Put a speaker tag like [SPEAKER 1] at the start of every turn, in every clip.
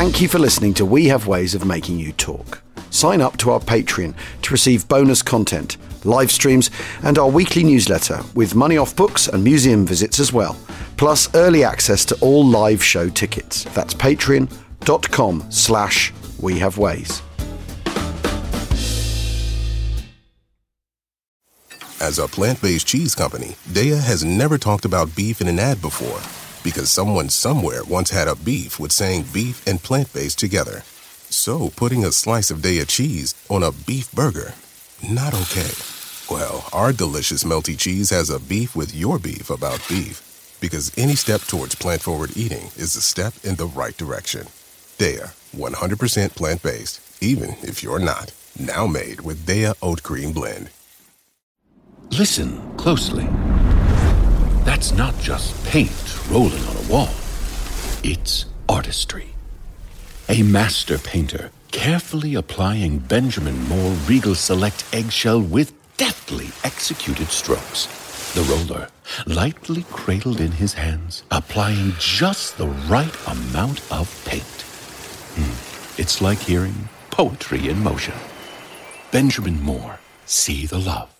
[SPEAKER 1] Thank you for listening to We Have Ways of Making You Talk. Sign up to our Patreon to receive bonus content, live streams, and our weekly newsletter with money off books and museum visits as well, plus early access to all live show tickets. That's patreon.com slash we have ways.
[SPEAKER 2] As a plant-based cheese company, Daya has never talked about beef in an ad before because someone somewhere once had a beef with saying beef and plant-based together. So putting a slice of Daya cheese on a beef burger, not okay. Well, our delicious melty cheese has a beef with your beef about beef because any step towards plant-forward eating is a step in the right direction. Daya, 100% plant-based, even if you're not. Now made with Daya Oat Cream Blend.
[SPEAKER 3] Listen closely. That's not just paint rolling on a wall. It's artistry. A master painter carefully applying Benjamin Moore Regal Select eggshell with deftly executed strokes. The roller, lightly cradled in his hands, applying just the right amount of paint. Hmm. It's like hearing poetry in motion. Benjamin Moore, see the love.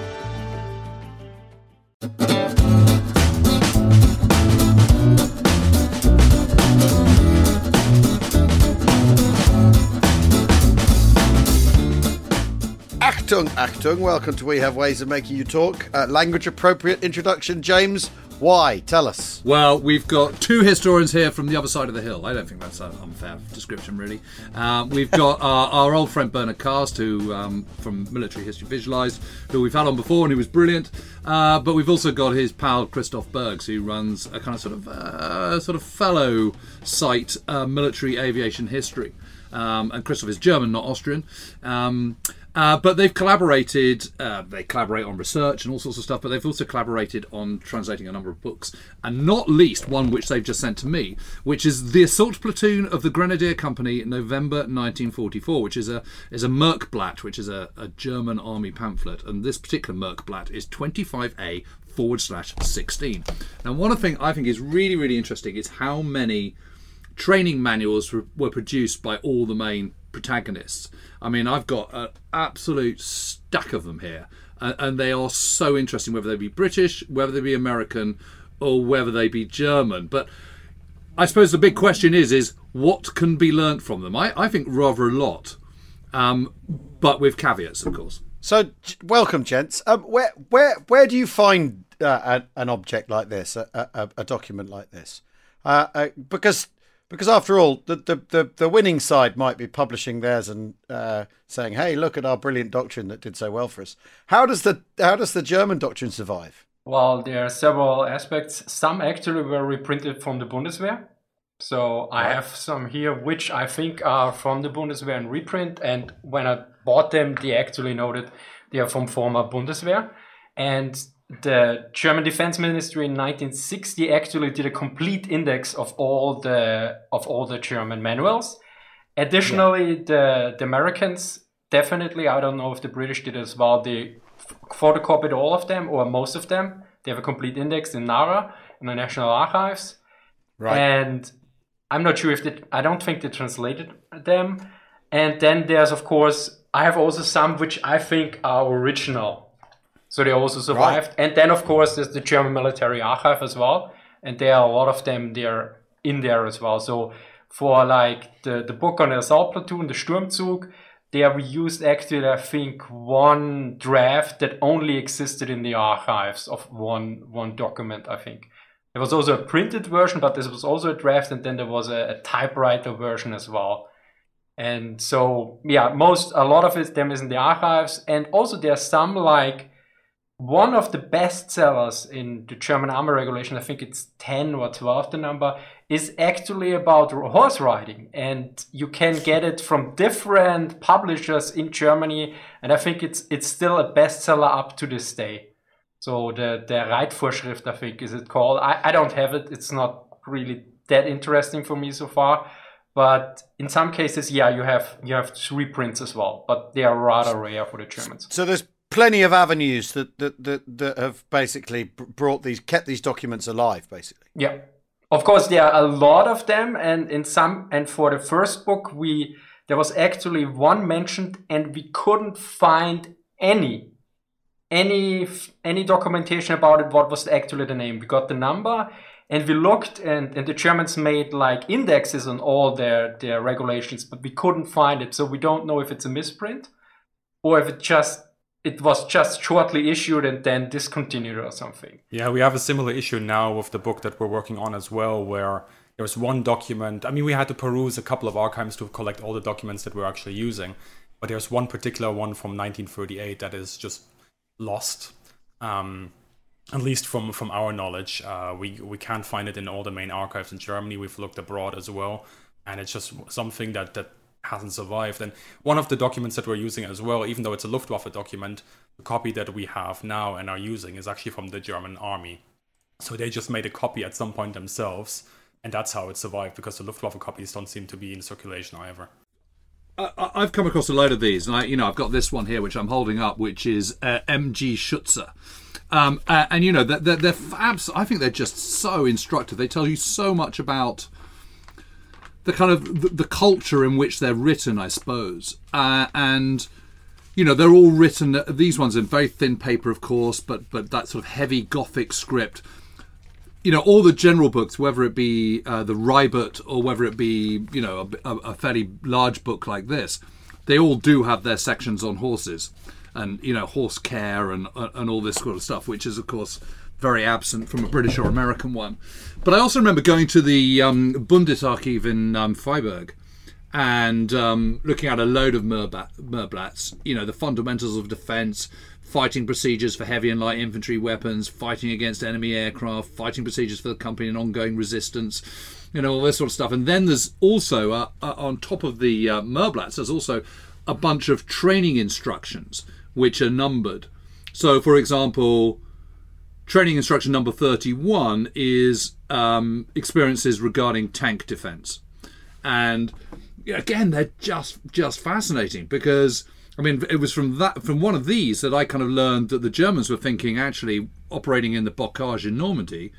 [SPEAKER 1] Achtung, Achtung, welcome to We Have Ways of Making You Talk. Uh, language appropriate introduction, James. Why? Tell us.
[SPEAKER 4] Well, we've got two historians here from the other side of the hill. I don't think that's an unfair description, really. Um, we've got our, our, old friend Bernhard Kast, who um, from Military History Visualized, who we've had on before and who was brilliant. Uh, but we've also got his pal Christoph Bergs, who runs a kind of sort of uh, sort of fellow site, uh, Military Aviation History. Um, and Christoph is German, not Austrian. Um, uh, but they've collaborated. Uh, they collaborate on research and all sorts of stuff. But they've also collaborated on translating a number of books, and not least one which they've just sent to me, which is the Assault Platoon of the Grenadier Company, November 1944, which is a is a Merkblatt, which is a, a German army pamphlet. And this particular Merkblatt is 25A forward slash 16. Now, one thing I think is really really interesting is how many training manuals were produced by all the main protagonists. I mean, I've got an absolute stack of them here, and, they are so interesting, whether they be British, whether they be American, or whether they be German. But I suppose the big question is, is what can be learnt from them? I, I think rather a lot, um, but with caveats, of course.
[SPEAKER 1] So, welcome, gents. Um, where, where, where do you find uh, an object like this, a, a, a document like this? Uh, uh, because because after all, the, the, the, the, winning side might be publishing theirs and uh, saying, "Hey, look at our brilliant doctrine that did so well for us." How does the how does the German doctrine survive?
[SPEAKER 5] Well, there are several aspects. Some actually were reprinted from the Bundeswehr. So I have some here which I think are from the Bundeswehr in reprint. And when I bought them, they actually noted they are from former Bundeswehr. And the German Defense Ministry in 1960 actually did a complete index of all the of all the German manuals. Additionally, yeah. the the Americans definitely. I don't know if the British did as well. They photocopied all of them or most of them. They have a complete index in NARA in the National Archives. Right. And I'm not sure if they. I don't think they translated them. And then there's of course I have also some which I think are original so they also survived. Right. And then, of course, there's the German Military Archive as well. And there are a lot of them there in there as well. So for like the, the book on the assault platoon, the Sturmzug, there we used actually, I think, one draft that only existed in the archives of one one document, I think. There was also a printed version, but this was also a draft, and then there was a, a typewriter version as well. And so, yeah, most, a lot of it, them is in the archives. And also there's some like one of the best sellers in the German armor regulation, I think it's 10 or 12 the number, is actually about horse riding and you can get it from different publishers in Germany and I think it's it's still a bestseller up to this day. So the the Reitvorschrift I think is it called. I, I don't have it. It's not really that interesting for me so far. But in some cases, yeah, you have you have three prints as well, but they are rather rare for the Germans.
[SPEAKER 1] So there's plenty of avenues that that that, that have basically brought these kept these documents alive, basically.
[SPEAKER 5] Yeah. Of course, there are a lot of them, and in some, and for the first book, we there was actually one mentioned, and we couldn't find any, any, any documentation about it. What was actually the name? We got the number, and we looked, and, and the Germans made like indexes on all their their regulations, but we couldn't find it. So we don't know if it's a misprint, or if it just it was just shortly issued and then discontinued or something.
[SPEAKER 6] Yeah, we have a similar issue now with the book that we're working on as well, where there was one document. I mean, we had to peruse a couple of archives to collect all the documents that we're actually using, but there's one particular one from 1938 that is just lost. Um, at least from from our knowledge, uh, we we can't find it in all the main archives in Germany. We've looked abroad as well, and it's just something that that hasn't survived. And one of the documents that we're using as well, even though it's a Luftwaffe document, the copy that we have now and are using is actually from the German army. So they just made a copy at some point themselves, and that's how it survived because the Luftwaffe copies don't seem to be in circulation either.
[SPEAKER 4] I've come across a load of these, and I, you know, I've got this one here, which I'm holding up, which is uh, MG Schütze. Um, uh, and you know, they're, they're, they're abs- I think they're just so instructive. They tell you so much about the kind of the, the culture in which they're written, I suppose, uh, and you know they're all written. These ones in very thin paper, of course, but but that sort of heavy Gothic script. You know, all the general books, whether it be uh, the Reibert or whether it be you know a, a fairly large book like this, they all do have their sections on horses and you know horse care and and all this sort of stuff, which is of course very absent from a British or American one. But I also remember going to the um, Bundesarchiv in um, Freiburg and um, looking at a load of Merkblatts, you know, the fundamentals of defense, fighting procedures for heavy and light infantry weapons, fighting against enemy aircraft, fighting procedures for the company and ongoing resistance, you know, all this sort of stuff. And then there's also, uh, uh, on top of the uh, Merkblatts, there's also a bunch of training instructions which are numbered. So, for example, training instruction number 31 is um, experiences regarding tank defense. And again, they're just just fascinating because I mean, it was from that from one of these that I kind of learned that the Germans were thinking actually operating in the Bocage in Normandy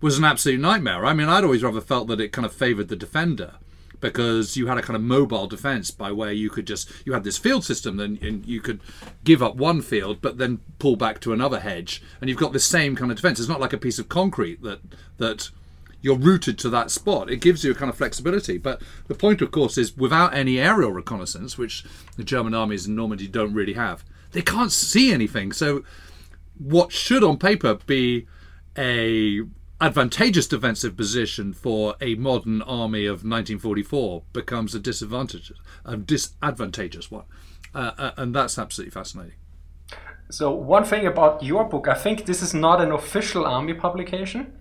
[SPEAKER 4] was an absolute nightmare. I mean, I'd always rather felt that it kind of favoured the defender because you had a kind of mobile defense by where you could just you had this field system and, and you could give up one field but then pull back to another hedge and you've got the same kind of defense. It's not like a piece of concrete that that you're rooted to that spot. It gives you a kind of flexibility but the point of course is without any aerial reconnaissance which the german armies in normandy don't really have they can't see anything. So what should on paper be a advantageous defensive position for a modern army of 1944 becomes a disadvantage, a disadvantageous one, uh, uh, and that's absolutely fascinating.
[SPEAKER 5] So one thing about your book, I think this is not an official army publication.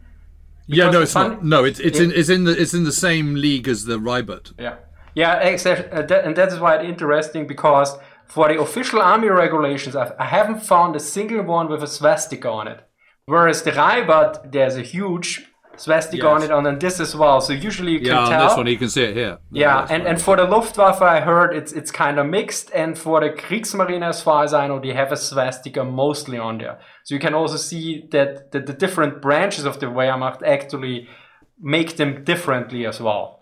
[SPEAKER 4] Yeah, no, it's fun- not. No, it's it's it, in it's in the it's in the same league as the Reibert.
[SPEAKER 5] Yeah, yeah, exactly, uh, and that is why it's interesting because for the official army regulations, I've, I haven't found a single one with a swastika on it. Whereas the Reibert, there's a huge swastika yes. on it, and this as well. So usually you can
[SPEAKER 4] yeah,
[SPEAKER 5] tell.
[SPEAKER 4] Yeah, this one you can see it here.
[SPEAKER 5] Yeah, and, and for the Luftwaffe, I heard it's it's kind of mixed, and for the Kriegsmarine, as far as I know, they have a swastika mostly on there. So you can also see that, that the different branches of the Wehrmacht actually make them differently as well.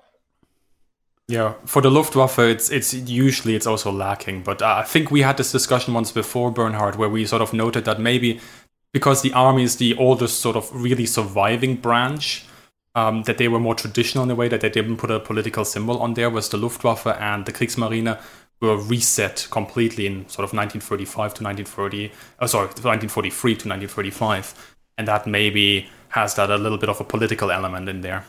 [SPEAKER 6] Yeah, for the Luftwaffe, it's it's usually it's also lacking. But uh, I think we had this discussion once before, Bernhard, where we sort of noted that maybe because the army is the oldest sort of really surviving branch, um, that they were more traditional in a way that they didn't put a political symbol on there, was the Luftwaffe and the Kriegsmarine were reset completely in sort of 1935 to 1930, uh, sorry, 1943 to 1935. And that maybe has that a little bit of a political element in there.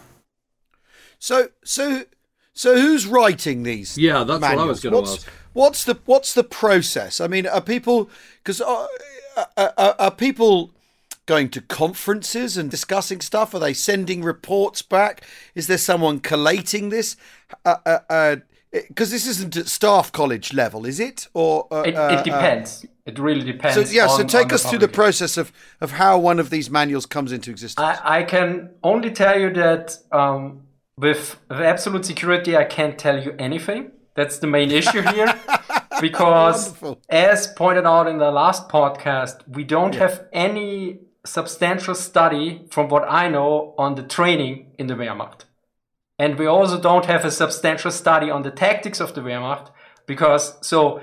[SPEAKER 1] So, so, so who's writing these?
[SPEAKER 4] Yeah, that's
[SPEAKER 1] manuals?
[SPEAKER 4] what I was going to
[SPEAKER 1] ask. What's the what's the process? I mean, are people because uh, are, are, people going to conferences and discussing stuff? Are they sending reports back? Is there someone collating this? Because uh, uh, this isn't at staff college level, is it? Or
[SPEAKER 5] uh, it, it, depends. it really depends.
[SPEAKER 1] So yeah, on, so take us through the process of of how one of these manuals comes into existence.
[SPEAKER 5] I, I can only tell you that um, with, with absolute security, I can't tell you anything. That's the main issue here. because as pointed out in the last podcast, we don't yeah. have any substantial study from what I know on the training in the Wehrmacht. And we also don't have a substantial study on the tactics of the Wehrmacht because so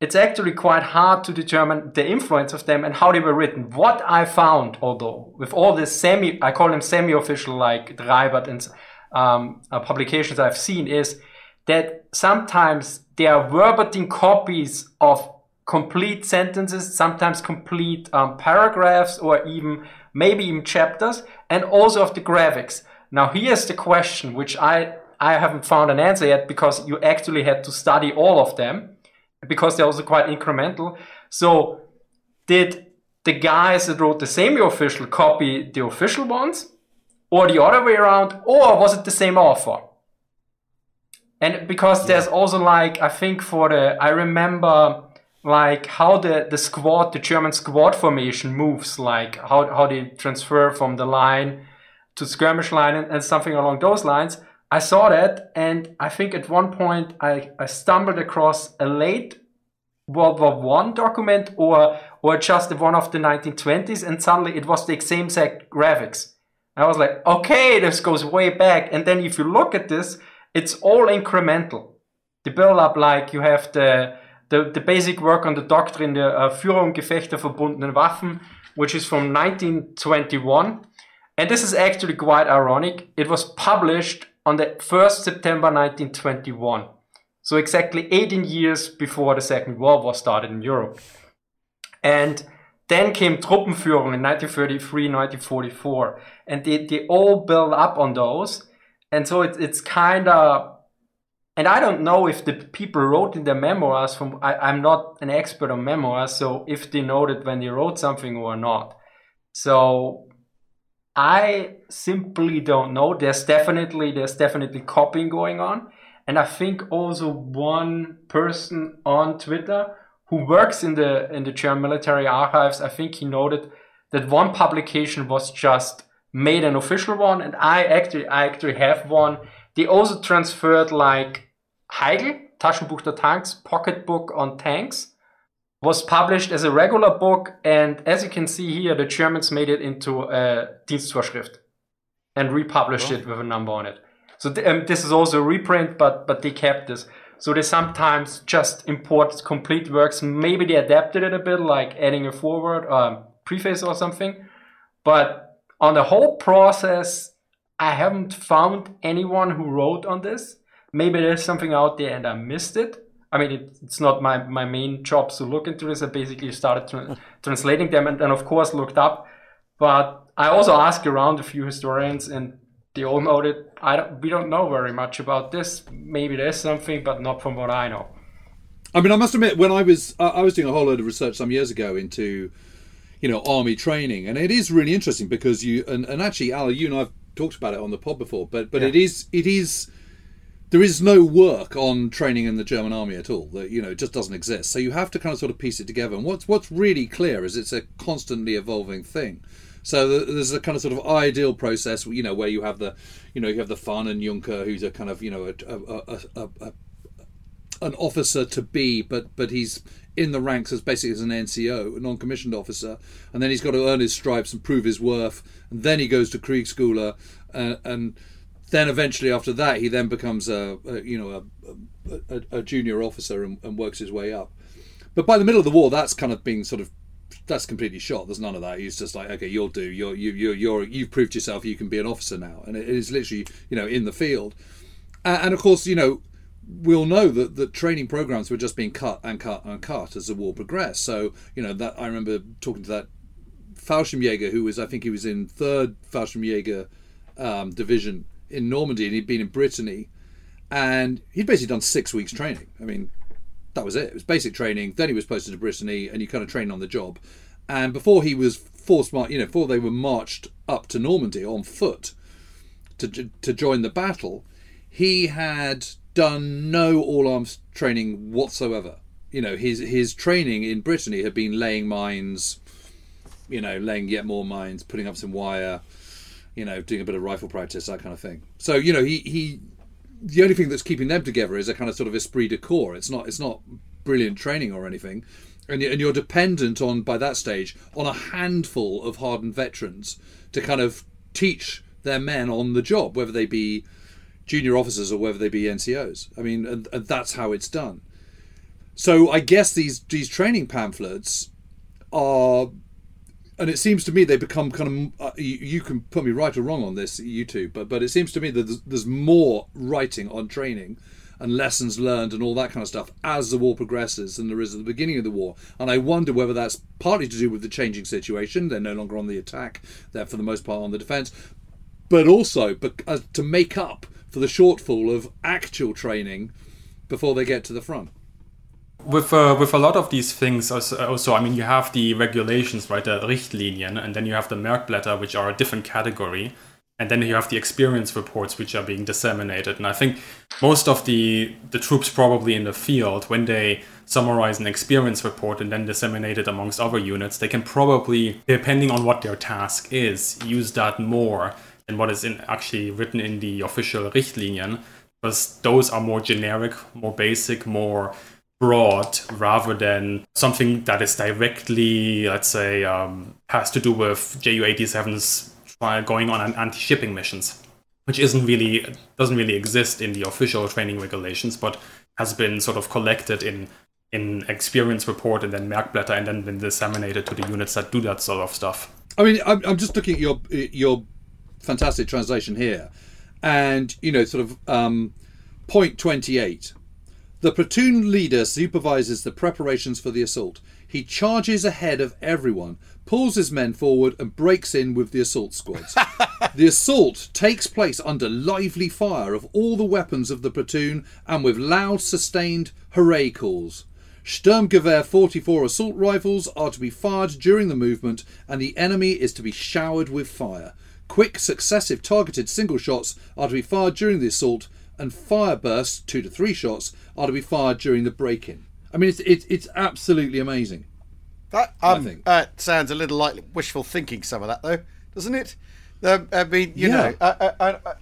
[SPEAKER 5] it's actually quite hard to determine the influence of them and how they were written. What I found, although, with all this semi, I call them semi-official, like Dreibert and um, uh, publications I've seen, is that sometimes they are verbatim copies of complete sentences, sometimes complete um, paragraphs, or even maybe even chapters, and also of the graphics. Now, here's the question, which I I haven't found an answer yet because you actually had to study all of them because they're also quite incremental. So, did the guys that wrote the semi-official copy the official ones, or the other way around, or was it the same author? And because there's also like i think for the i remember like how the the squad the german squad formation moves like how, how they transfer from the line to skirmish line and, and something along those lines. I saw that and i think at one point i, I stumbled across a late world war one document or or just one of the 1920s and suddenly it was the same exact graphics. I was like okay this goes way back. And then if you look at this it's all incremental. The build up, like you have the the, the basic work on the doctrine, the uh, Führung Gefechte verbundenen Waffen, which is from 1921. And this is actually quite ironic. It was published on the 1st September 1921. So exactly 18 years before the Second World War started in Europe. And then came Truppenführung in 1933, 1944. And they, they all build up on those and so it's it's kind of and I don't know if the people wrote in their memoirs from I, I'm not an expert on memoirs, so if they noted when they wrote something or not. So I simply don't know. There's definitely there's definitely copying going on. And I think also one person on Twitter who works in the in the German military archives, I think he noted that one publication was just made an official one, and I actually I actually have one. They also transferred like Heigl, Taschenbuch der Tanks, pocketbook on tanks, was published as a regular book, and as you can see here, the Germans made it into a Dienstvorschrift and republished oh. it with a number on it. So th- um, this is also a reprint, but but they kept this. So they sometimes just import complete works. Maybe they adapted it a bit, like adding a forward, um, preface or something. But on the whole process, I haven't found anyone who wrote on this. Maybe there's something out there and I missed it. I mean, it, it's not my, my main job to look into this. I basically started tra- translating them and then, of course, looked up. But I also asked around a few historians and they all noted I don't, we don't know very much about this. Maybe there's something, but not from what I know.
[SPEAKER 4] I mean, I must admit, when I was I was doing a whole load of research some years ago into you know army training, and it is really interesting because you and, and actually, Al, you and I've talked about it on the pod before, but but yeah. it is it is there is no work on training in the German army at all. That you know it just doesn't exist. So you have to kind of sort of piece it together. And what's what's really clear is it's a constantly evolving thing. So there's a kind of sort of ideal process, you know, where you have the, you know, you have the Fahnenjunker, who's a kind of, you know, a, a, a, a an officer to be, but but he's in the ranks as basically as an NCO, a non-commissioned officer, and then he's got to earn his stripes and prove his worth, and then he goes to Kriegsschule, uh, and then eventually after that he then becomes a, a you know a, a, a junior officer and, and, works his way up. But by the middle of the war, that's kind of being sort of that's completely shot. There's none of that. He's just like, okay, you'll do. You're you you you're you've proved yourself. You can be an officer now, and it is literally you know in the field. and of course, you know we'll know that, that training programs were just being cut and cut and cut as the war progressed. So, you know, that I remember talking to that Fallschirmjäger who was, I think he was in third Fallschirmjäger um, division in Normandy and he'd been in Brittany and he'd basically done six weeks training. I mean, that was it. It was basic training. Then he was posted to Brittany and you kind of train on the job. and before he was forced, you know, before they were marched up to Normandy on foot to to join the battle, he had done no all arms training whatsoever. You know, his his training in Brittany had been laying mines, you know, laying yet more mines, putting up some wire, you know, doing a bit of rifle practice, that kind of thing. So, you know, he he the only thing that's keeping them together is a kind of sort of esprit de corps. It's not it's not brilliant training or anything, and and you're dependent on by that stage on a handful of hardened veterans to kind of teach their men on the job, whether they be junior officers or whether they be NCOs. I mean, and, and that's how it's done. So I guess these these training pamphlets are, and it seems to me they become kind of. Uh, you, you, can put me right or wrong on this, YouTube, but but it seems to me that there's, there's more writing on training and lessons learned and all that kind of stuff as the war progresses than there is at the beginning of the war. And I wonder whether that's partly to do with the changing situation. They're no longer on the attack; they're for the most part on the defence, but also uh, to make up for the shortfall of actual training before they get to the front.
[SPEAKER 6] With uh, with a lot of these things, also, also, I mean, you have the regulations, right, the Richtlinien, and then you have the Merkblätter, which are a different category, and then you have the experience reports, which are being disseminated. And I think most of the the troops probably in the field, when they summarize an experience report and then disseminate it amongst other units, they can probably, depending on what their task is, use that more and what is in actually written in the official Richtlinien, because those are more generic, more basic, more broad, rather than something that is directly, let's say, um, has to do with Ju-87s going on anti-shipping missions, which isn't really doesn't really exist in the official training regulations, but has been sort of collected in in experience report and then Merkblätter and then been disseminated to the units that do that sort of stuff.
[SPEAKER 4] I mean, I'm, I'm just looking at your your fantastic translation here. And, you know, sort of um, point 28. The platoon leader supervises the preparations for the assault. He charges ahead of everyone, pulls his men forward, and breaks in with the assault squads. the assault takes place under lively fire of all the weapons of the platoon and with loud, sustained hooray calls. Sturmgewehr 44 assault rifles are to be fired during the movement, and the enemy is to be showered with fire. Quick, successive, targeted single shots are to be fired during the assault, and fire bursts, two to three shots, are to be fired during the break in. I mean, it's, it's, it's absolutely amazing.
[SPEAKER 1] That um, uh, sounds a little like wishful thinking, some of that, though, doesn't it? Um, I mean, you yeah. know, uh, uh, uh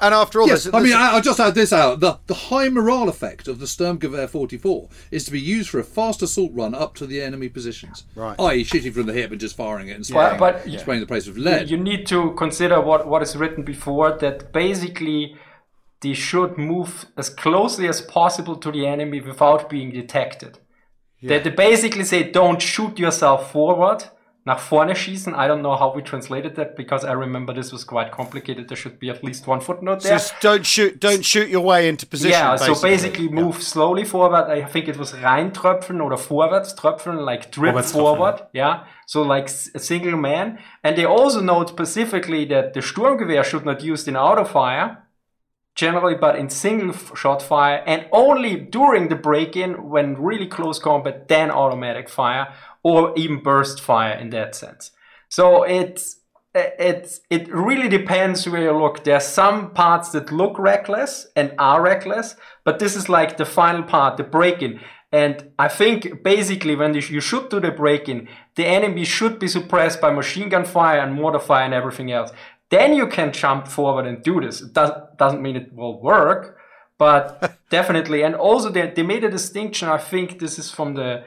[SPEAKER 1] and after all,
[SPEAKER 4] yes, this, I mean, I, will just add this out: the the high morale effect of the Sturmgewehr 44 is to be used for a fast assault run up to the enemy positions,
[SPEAKER 1] right?
[SPEAKER 4] I.e., shooting from the hip and just firing it and spraying,
[SPEAKER 5] yeah, but,
[SPEAKER 4] spraying the place with lead.
[SPEAKER 5] You need to consider what what is written before that basically they should move as closely as possible to the enemy without being detected. Yeah. That they basically say, don't shoot yourself forward nach vorne schießen. I don't know how we translated that because I remember this was quite complicated. There should be at least one footnote there.
[SPEAKER 1] Just don't shoot, don't shoot your way into position.
[SPEAKER 5] Yeah, basically. so basically move yeah. slowly forward. I think it was reintröpfeln or vorwärts tröpfeln, like drip forward. Yeah, so like a single man. And they also note specifically that the Sturmgewehr should not used in auto fire generally, but in single shot fire and only during the break in when really close combat, then automatic fire or even burst fire in that sense. So it's it's it really depends where you look. There are some parts that look reckless and are reckless, but this is like the final part, the break-in. And I think basically when you should do the break-in, the enemy should be suppressed by machine gun fire and mortar fire and everything else. Then you can jump forward and do this. It does, doesn't mean it will work, but definitely. And also they, they made a distinction. I think this is from the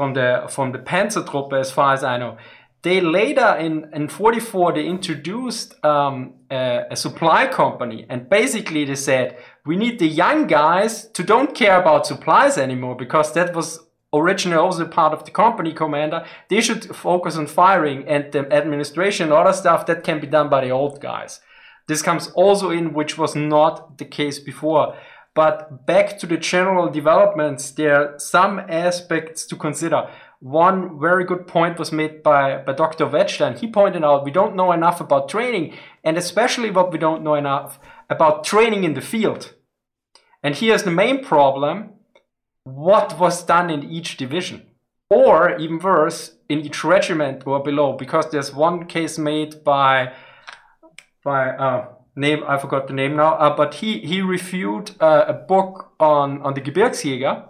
[SPEAKER 5] from the from the Panzertruppe, as far as I know. They later in in 44 they introduced um, a, a supply company, and basically they said we need the young guys to don't care about supplies anymore because that was originally also part of the company commander. They should focus on firing and the administration other stuff that can be done by the old guys. This comes also in, which was not the case before. But back to the general developments, there are some aspects to consider. One very good point was made by, by Dr. Wettstein. He pointed out we don't know enough about training, and especially what we don't know enough about training in the field. And here's the main problem what was done in each division. or even worse, in each regiment or below, because there's one case made by by uh, name I forgot the name now, uh, but he he reviewed uh, a book on on the Gebirgsjäger,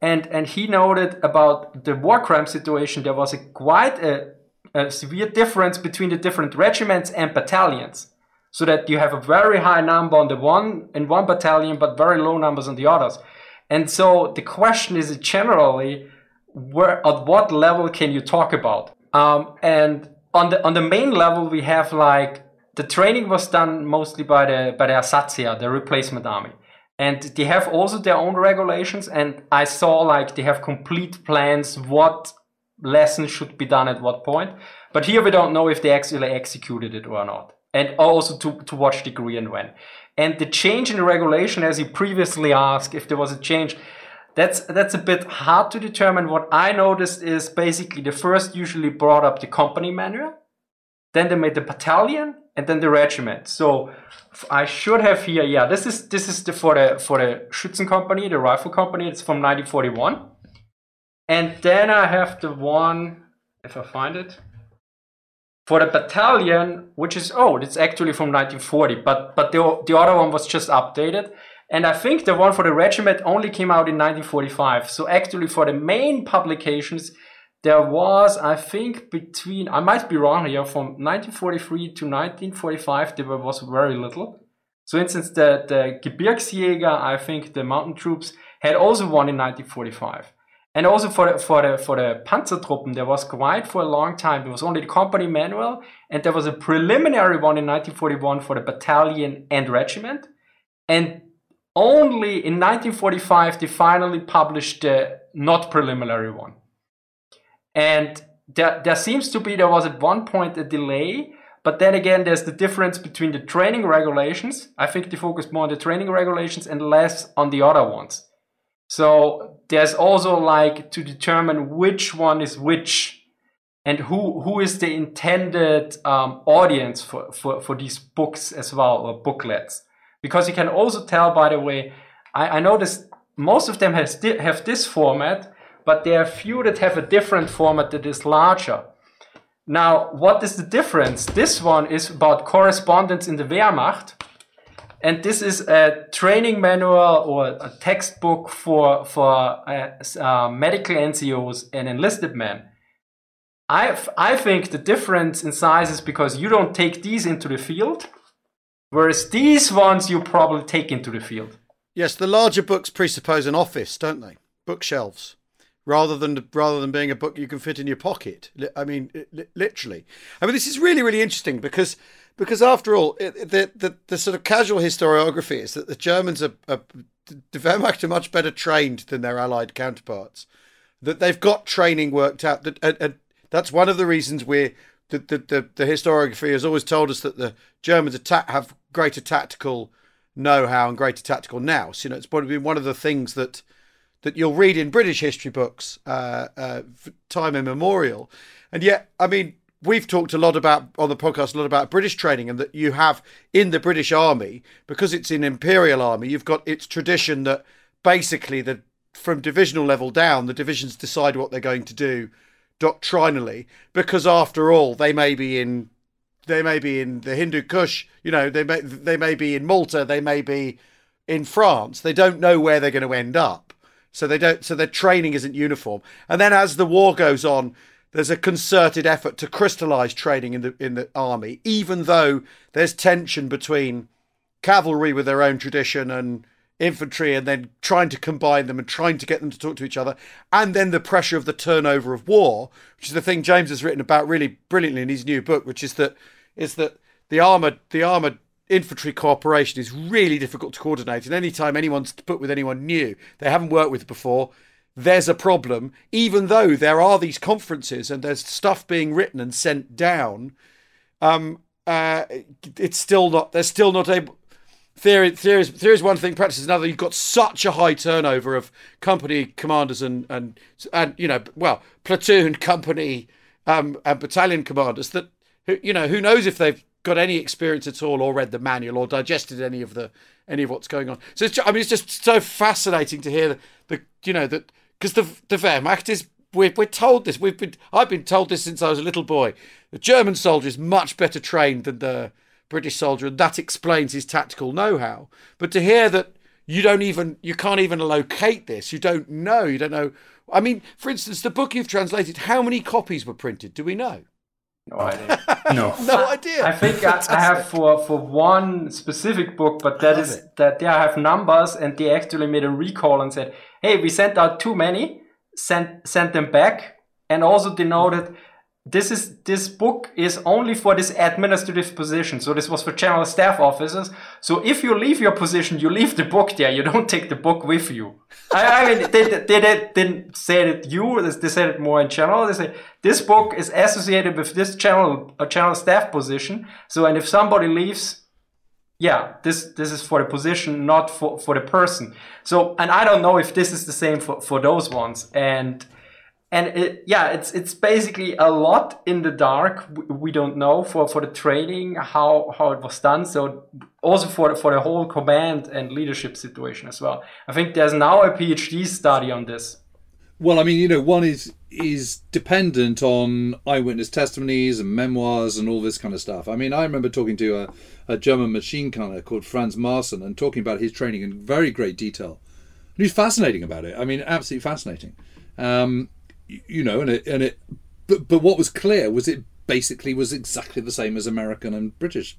[SPEAKER 5] and and he noted about the war crime situation. There was a quite a, a severe difference between the different regiments and battalions, so that you have a very high number on the one in one battalion, but very low numbers on the others. And so the question is generally, where at what level can you talk about? Um, and on the on the main level, we have like the training was done mostly by the by the Ersatzheer, the replacement army, and they have also their own regulations. And I saw like they have complete plans what lessons should be done at what point. But here we don't know if they actually executed it or not, and also to to what degree and when. And the change in the regulation, as you previously asked, if there was a change, that's that's a bit hard to determine. What I noticed is basically the first usually brought up the company manual, then they made the battalion, and then the regiment. So I should have here, yeah, this is this is the for the for the Schützen company, the rifle company. It's from 1941, and then I have the one, if I find it, for the battalion, which is oh, it's actually from 1940, but but the the other one was just updated. And I think the one for the regiment only came out in 1945. So actually, for the main publications, there was, I think, between I might be wrong here, from 1943 to 1945, there was very little. So, instance, the the Gebirgsjäger, I think the mountain troops had also one in 1945. And also for the, for the for the Panzertruppen, there was quite for a long time. There was only the company manual, and there was a preliminary one in 1941 for the battalion and regiment. And only in 1945 they finally published the not preliminary one. And there, there seems to be there was at one point a delay, but then again there's the difference between the training regulations. I think they focused more on the training regulations and less on the other ones. So there's also like to determine which one is which and who who is the intended um, audience for, for, for these books as well or booklets because you can also tell by the way I, I noticed most of them has have this format but there are few that have a different format that is larger now what is the difference this one is about correspondence in the Wehrmacht and this is a training manual or a textbook for for uh, uh, medical NCOs and enlisted men. I I think the difference in size is because you don't take these into the field, whereas these ones you probably take into the field.
[SPEAKER 1] Yes, the larger books presuppose an office, don't they? Bookshelves, rather than rather than being a book you can fit in your pocket. I mean, literally. I mean, this is really really interesting because because after all, the, the, the sort of casual historiography is that the Germans are, are the Wehrmacht are much better trained than their Allied counterparts. That they've got training worked out. That and, and that's one of the reasons we're the, the, the, the historiography has always told us that the Germans attack, have greater tactical know-how and greater tactical nous. You know, it's probably been one of the things that that you'll read in British history books, uh, uh, time immemorial. And yet, I mean, we've talked a lot about on the podcast a lot about British training and that you have in the British Army because it's an imperial army. You've got its tradition that basically the from divisional level down, the divisions decide what they're going to do doctrinally because after all they may be in they may be in the Hindu Kush, you know, they may they may be in Malta, they may be in France. They don't know where they're going to end up. So they don't so their training isn't uniform. And then as the war goes on, there's a concerted effort to crystallize training in the in the army, even though there's tension between cavalry with their own tradition and infantry, and then trying to combine them and trying to get them to talk to each other, and then the pressure of the turnover of war, which is the thing James has written about really brilliantly in his new book, which is that is that the armored the armored infantry cooperation is really difficult to coordinate, and any time anyone's put with anyone new they haven't worked with before there's a problem, even though there are these conferences and there's stuff being written and sent down. Um, uh, it's still not. They're still not able. Theory, theory, is, theory is one thing, practice is another. You've got such a high turnover of company commanders and and and you know, well, platoon, company, um, and battalion commanders that you know who knows if they've got any experience at all or read the manual or digested any of the any of what's going on. So it's, I mean, it's just so fascinating to hear the, the you know that because the the Wehrmacht is we're, we're told this. We've been I've been told this since I was a little boy. The German soldier is much better trained than the British soldier, and that explains his tactical know-how. But to hear that you don't even you can't even locate this, you don't know, you don't know. I mean, for instance, the book you've translated, how many copies were printed? Do we know?
[SPEAKER 5] No idea.
[SPEAKER 6] No.
[SPEAKER 1] No idea.
[SPEAKER 5] I think I, I have for, for one specific book, but that is that yeah, I have numbers, and they actually made a recall and said, "Hey, we sent out too many, sent sent them back," and also denoted this is this book is only for this administrative position. So this was for general staff officers. So if you leave your position, you leave the book there. You don't take the book with you. I, I mean, they, they, they didn't say it you. They said it more in general. They say this book is associated with this general a general staff position. So and if somebody leaves, yeah, this this is for the position, not for for the person. So and I don't know if this is the same for for those ones and and it, yeah, it's it's basically a lot in the dark. We don't know for, for the training how how it was done. So also for for the whole command and leadership situation as well. I think there's now a PhD study on this.
[SPEAKER 4] Well, I mean, you know, one is is dependent on eyewitness testimonies and memoirs and all this kind of stuff. I mean, I remember talking to a, a German machine gunner called Franz Marson and talking about his training in very great detail. And he's fascinating about it. I mean, absolutely fascinating. Um, you know, and it and it, but but what was clear was it basically was exactly the same as American and British,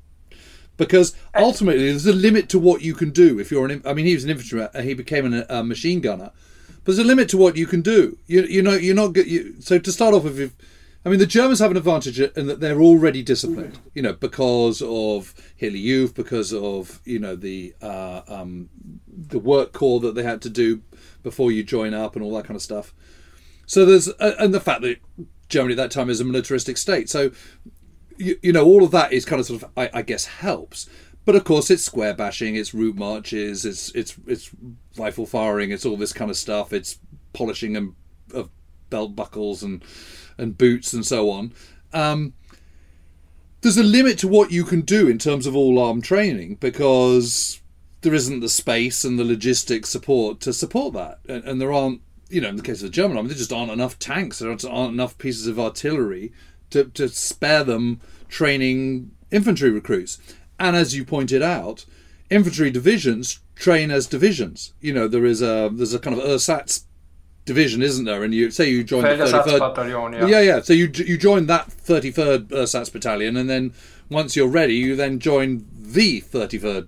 [SPEAKER 4] because ultimately there's a limit to what you can do if you're an. I mean, he was an infantryman, he became an, a machine gunner, but there's a limit to what you can do. You you know you're not you, so to start off with. If, I mean, the Germans have an advantage in that they're already disciplined, you know, because of Hitler Youth, because of you know the uh, um, the work core that they had to do before you join up and all that kind of stuff. So there's and the fact that Germany at that time is a militaristic state. So you, you know all of that is kind of sort of I, I guess helps. But of course, it's square bashing, it's route marches, it's it's it's rifle firing, it's all this kind of stuff. It's polishing and of belt buckles and and boots and so on. Um, there's a limit to what you can do in terms of all arm training because there isn't the space and the logistics support to support that, and, and there aren't you know, in the case of the German army, there just aren't enough tanks, there aren't enough pieces of artillery to, to spare them training infantry recruits. And as you pointed out, infantry divisions train as divisions. You know, there is a there's a kind of ersatz division, isn't there? And you say you join the 33rd
[SPEAKER 5] battalion, yeah.
[SPEAKER 4] yeah, yeah. So you you join that 33rd ersatz battalion, and then once you're ready, you then join the 33rd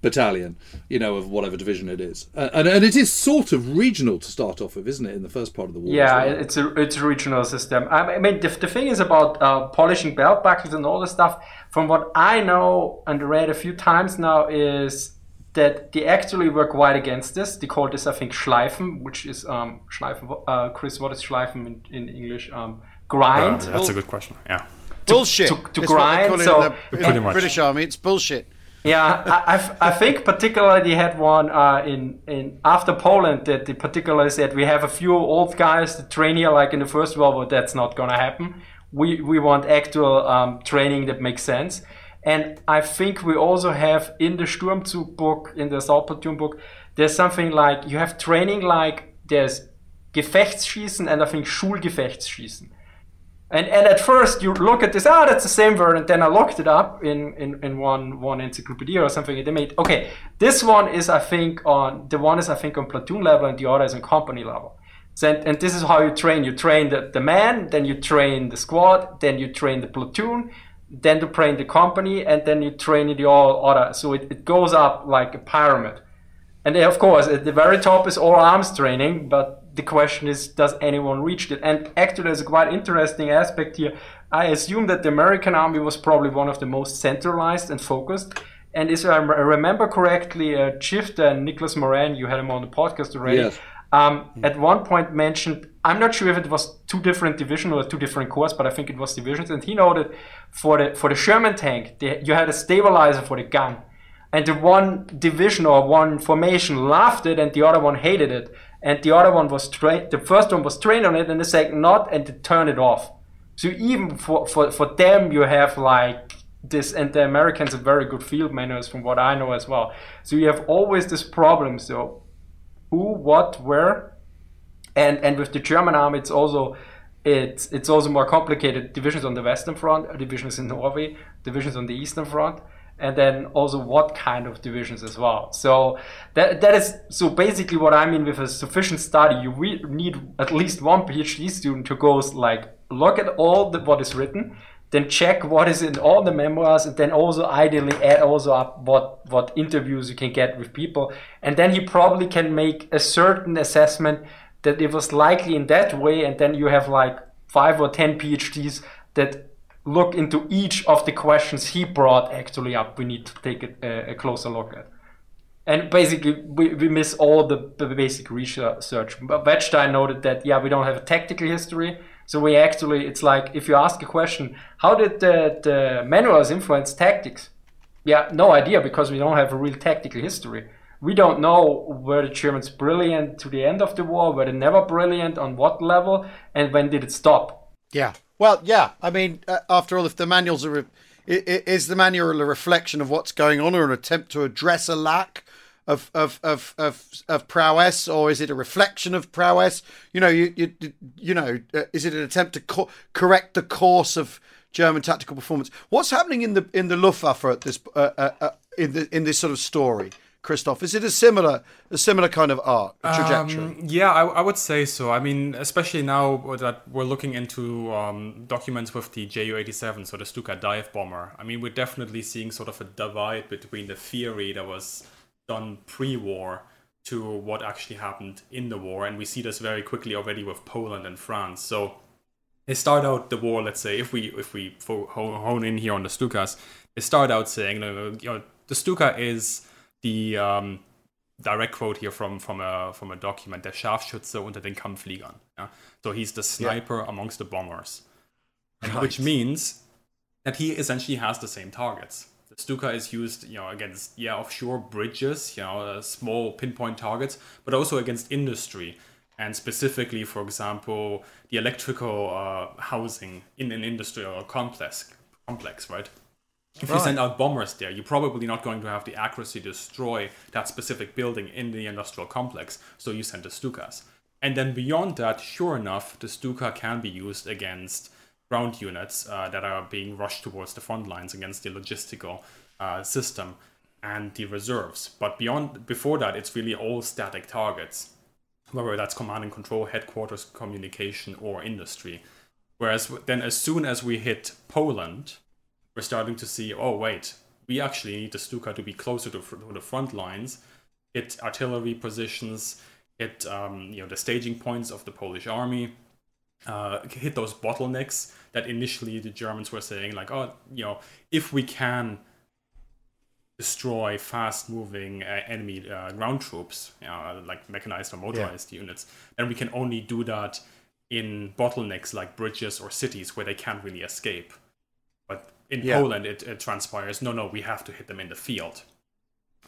[SPEAKER 4] battalion, you know, of whatever division it is, uh, and and it is sort of regional to start off with, isn't it? In the first part of the war.
[SPEAKER 5] Yeah, well. it's a it's a regional system. I mean, the, the thing is about uh, polishing belt buckles and all this stuff. From what I know and read a few times now, is that they actually were quite against this. They call this, I think, Schleifen, which is um, Schleifen. Uh, Chris, what is Schleifen in, in English? Um, grind.
[SPEAKER 6] Uh, that's a good question. Yeah.
[SPEAKER 1] Bullshit.
[SPEAKER 5] To, to, to grind. So
[SPEAKER 1] in the, in the British Army, it's bullshit.
[SPEAKER 5] Yeah, I, I, think particularly had one uh, in in after Poland that they particularly said we have a few old guys that train here like in the First World War. That's not gonna happen. We we want actual um, training that makes sense. And I think we also have in the Sturmzug book, in the assault platoon book, there's something like you have training like there's Gefechtsschießen and I think Schulgefechtsschießen. And, and at first you look at this, ah, that's the same word, and then I looked it up in, in, in one one encyclopedia or something, and they made okay, this one is I think on the one is I think on platoon level, and the other is on company level. So, and, and this is how you train. You train the, the man, then you train the squad, then you train the platoon, then you train the company, and then you train the all other. So it, it goes up like a pyramid. And of course, at the very top is all arms training, but the question is, does anyone reach it? And actually, there's a quite interesting aspect here. I assume that the American army was probably one of the most centralized and focused. And if I remember correctly, uh, Chieftain and Nicholas Moran, you had him on the podcast already, yes. um, at one point mentioned, I'm not sure if it was two different divisions or two different corps, but I think it was divisions. And he noted for the for the Sherman tank, they, you had a stabilizer for the gun. And the one division or one formation loved it and the other one hated it and the other one was trained. The first one was trained on it, and the second not, and to turn it off. So even for, for, for them, you have like this, and the Americans are very good field manuals from what I know as well. So you have always this problem. So who, what, where, And and with the German army, it's also it's it's also more complicated. Divisions on the western front, divisions in Norway, divisions on the eastern front, and then also what kind of divisions as well. So that that is so basically what I mean with a sufficient study. You re- need at least one PhD student to go like look at all the, what is written, then check what is in all the memoirs, and then also ideally add also up what what interviews you can get with people, and then he probably can make a certain assessment that it was likely in that way, and then you have like five or ten PhDs that look into each of the questions he brought actually up. We need to take a, uh, a closer look at. And basically, we, we miss all the, the basic research. But Wettstein noted that, yeah, we don't have a tactical history. So we actually, it's like if you ask a question, how did the, the manuals influence tactics? Yeah, no idea because we don't have a real tactical history we don't know were the Germans brilliant to the end of the war, were they never brilliant, on what level, and when did it stop?
[SPEAKER 1] Yeah. Well, yeah. I mean, uh, after all, if the manuals are, re- is the manual a reflection of what's going on, or an attempt to address a lack of of of of, of prowess, or is it a reflection of prowess? You know, you you you know, uh, is it an attempt to co- correct the course of German tactical performance? What's happening in the in the Luftwaffe at this uh, uh, uh in the in this sort of story? Christoph? Is it a similar a similar kind of arc trajectory?
[SPEAKER 6] Um, yeah, I, I, would say so. I mean, especially now that we're looking into um, documents with the Ju-87, so the Stuka dive bomber. I mean, we're definitely seeing sort of a divide between the theory that was done pre-war to what actually happened in the war, and we see this very quickly already with Poland and France. So they start out the war. Let's say if we if we hone in here on the Stukas, they start out saying, you know, the Stuka is the um, direct quote here from from a from a document, der Scharfschütze unter den Kampffliegern. Yeah? So he's the sniper yeah. amongst the bombers, right. which means that he essentially has the same targets. The Stuka is used, you know, against yeah offshore bridges, you know, uh, small pinpoint targets, but also against industry and specifically, for example, the electrical uh, housing in an industrial complex. Complex, right? If right. you send out bombers there, you're probably not going to have the accuracy to destroy that specific building in the industrial complex, so you send the Stukas. And then beyond that, sure enough, the Stuka can be used against ground units uh, that are being rushed towards the front lines against the logistical uh, system and the reserves. But beyond, before that, it's really all static targets, whether that's command and control, headquarters, communication, or industry. Whereas then, as soon as we hit Poland, we're starting to see, oh, wait, we actually need the Stuka to be closer to, to the front lines, hit artillery positions, hit um, you know the staging points of the Polish army, uh, hit those bottlenecks that initially the Germans were saying, like, oh, you know, if we can destroy fast-moving uh, enemy uh, ground troops, you know, like mechanized or motorized yeah. units, then we can only do that in bottlenecks like bridges or cities where they can't really escape in yeah. Poland, it, it, transpires, no, no, we have to hit them in the field.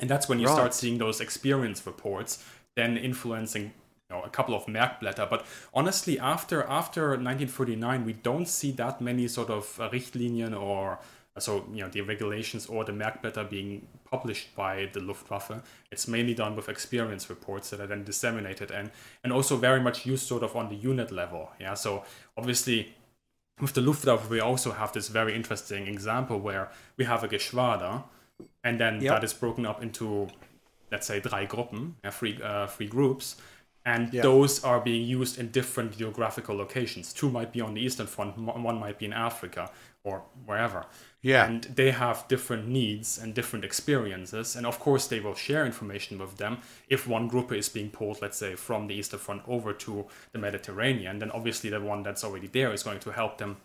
[SPEAKER 6] And that's when you right. start seeing those experience reports then influencing you know, a couple of Merkblätter. But honestly, after after 1949, we don't see that many sort of uh, Richtlinien or uh, so you know the regulations or the Merkblätter being published by the Luftwaffe. It's mainly done with experience reports that are then disseminated and and also very much used sort of on the unit level. Yeah, so obviously with the Luftwaffe, we also have this very interesting example where we have a Geschwader, and then yep. that is broken up into, let's say, drei Gruppen, three, uh, three groups, and yep. those are being used in different geographical locations. Two might be on the Eastern Front, one might be in Africa or wherever.
[SPEAKER 1] Yeah.
[SPEAKER 6] And they have different needs and different experiences. And of course, they will share information with them. If one group is being pulled, let's say, from the Eastern Front over to the Mediterranean, then obviously the one that's already there is going to help them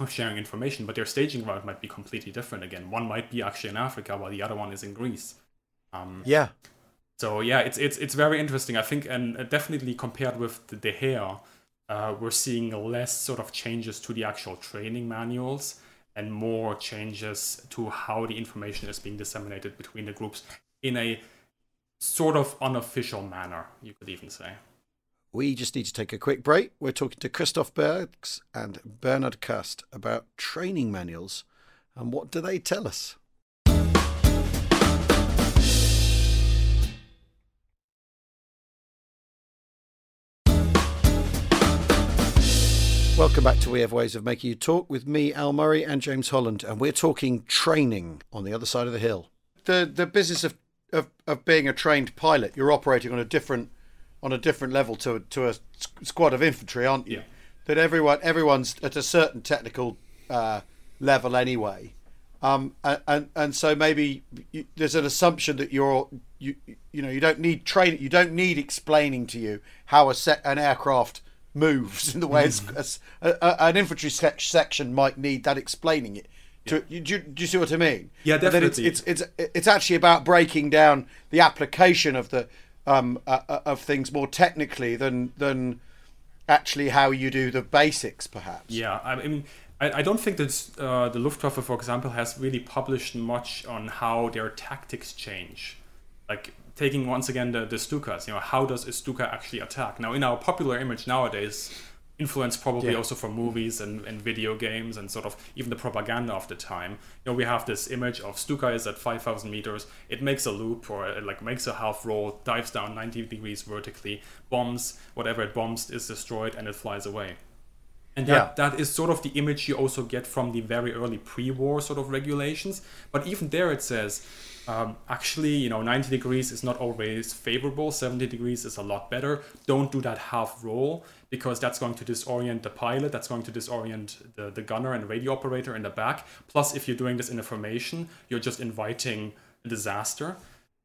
[SPEAKER 6] with sharing information. But their staging route might be completely different again. One might be actually in Africa while the other one is in Greece.
[SPEAKER 1] Um, yeah.
[SPEAKER 6] So yeah, it's it's it's very interesting. I think, and definitely compared with the De Heer, uh, we're seeing less sort of changes to the actual training manuals and more changes to how the information is being disseminated between the groups in a sort of unofficial manner, you could even say.
[SPEAKER 1] We just need to take a quick break. We're talking to Christoph Bergs and Bernhard Kast about training manuals and what do they tell us? Welcome back to We Have Ways of Making You Talk with me, Al Murray, and James Holland, and we're talking training on the other side of the hill. The the business of, of, of being a trained pilot, you're operating on a different on a different level to to a squad of infantry, aren't you?
[SPEAKER 6] Yeah.
[SPEAKER 1] That everyone everyone's at a certain technical uh, level anyway, um, and, and and so maybe you, there's an assumption that you're you you know you don't need training, you don't need explaining to you how a set an aircraft moves in the way as- a, a, an infantry sec- section might need that explaining it. To, you, do, you, do you see what I mean?
[SPEAKER 6] Yeah, definitely.
[SPEAKER 1] It's, it's it's it's actually about breaking down the application of the um uh, uh, of things more technically than than actually how you do the basics, perhaps.
[SPEAKER 6] Yeah, I mean, I, I don't think that uh, the Luftwaffe, for example, has really published much on how their tactics change. Like taking once again the, the Stukas, you know, how does a Stuka actually attack? Now, in our popular image nowadays, influenced probably
[SPEAKER 1] Yeah.
[SPEAKER 6] also from movies and, and video games and sort of even the propaganda of the time. You know, we have this image of Stuka is at 5,000 meters, it makes a loop or it like makes a half roll, dives down 90 degrees vertically, bombs, whatever it bombs is destroyed, and it flies away. And that,
[SPEAKER 1] Yeah.
[SPEAKER 6] that is sort of the image you also get from the very early pre-war sort of regulations. But even there it says, um, actually, you know, 90 degrees is not always favorable. 70 degrees is a lot better. Don't do that half roll because that's going to disorient the pilot. That's going to disorient the, the gunner and radio operator in the back. Plus, if you're doing this in a formation, you're just inviting a disaster.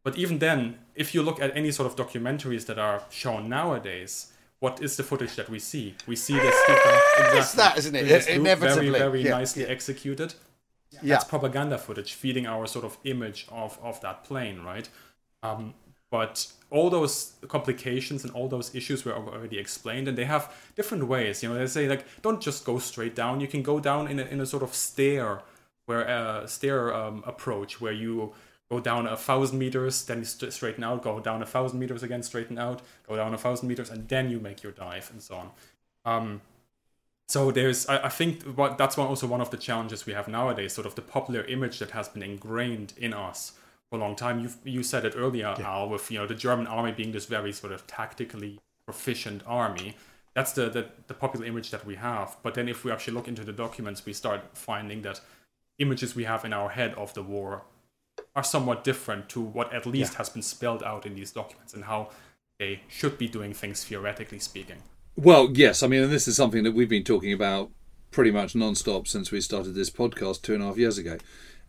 [SPEAKER 6] But even then, if you look at any sort of documentaries that are shown nowadays, what is the footage that we see? We see this Stuka
[SPEAKER 1] It's that, isn't it?
[SPEAKER 6] This loop,
[SPEAKER 1] Inevitably.
[SPEAKER 6] very very
[SPEAKER 1] Yeah,
[SPEAKER 6] nicely
[SPEAKER 1] yeah.
[SPEAKER 6] executed.
[SPEAKER 1] Yeah.
[SPEAKER 6] That's propaganda footage feeding our sort of image of of that plane, right? Um, but all those complications and all those issues were already explained, and they have different ways. You know, they say like, don't just go straight down. You can go down in a, in a sort of stair, where uh, stair um, approach, where you go down a thousand meters, then you st- straighten out, go down a thousand meters again, straighten out, go down a thousand meters, and then you make your dive, and so on. Um, so there's, I, I think, what that's one, also one of the challenges we have nowadays. Sort of the popular image that has been ingrained in us for a long time. You you said it earlier, Al, with you know the German army being this very sort of tactically proficient army. That's the, the the popular image that we have. But then if we actually look into the documents, we start finding that images we have in our head of the war are somewhat different to what at least has been spelled out in these documents and how they should be doing things theoretically speaking.
[SPEAKER 4] Well, yes. I mean, and this is something that we've been talking about pretty much non-stop since we started this podcast two and a half years ago.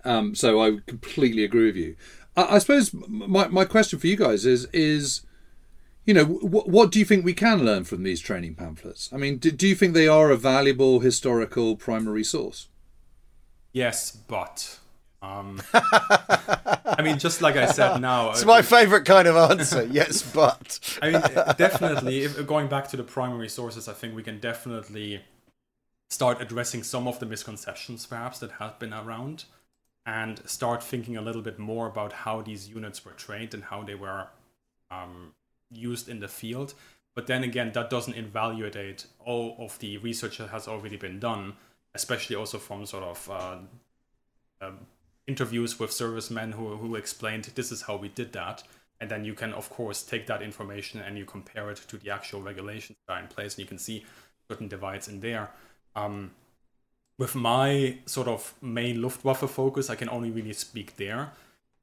[SPEAKER 4] Um, so I completely agree with you. I, I suppose my my question for you guys is is you know what what do you think we can learn from these training pamphlets? I mean, do, do you think they are a valuable historical primary source?
[SPEAKER 6] Yes, but um, I mean, just like I said now,
[SPEAKER 1] It's my favourite kind of answer. yes, but
[SPEAKER 6] I mean, definitely, if going back to the primary sources, I think we can definitely start addressing some of the misconceptions, perhaps, that have been around, and start thinking a little bit more about how these units were trained and how they were um, used in the field. But then again, that doesn't invalidate all of the research that has already been done, especially also from sort of uh, um, interviews with servicemen who, who explained this is how we did that. And then you can, of course, take that information and you compare it to the actual regulations that are in place, and you can see certain divides in there. Um, with my sort of main Luftwaffe focus, I can only really speak there.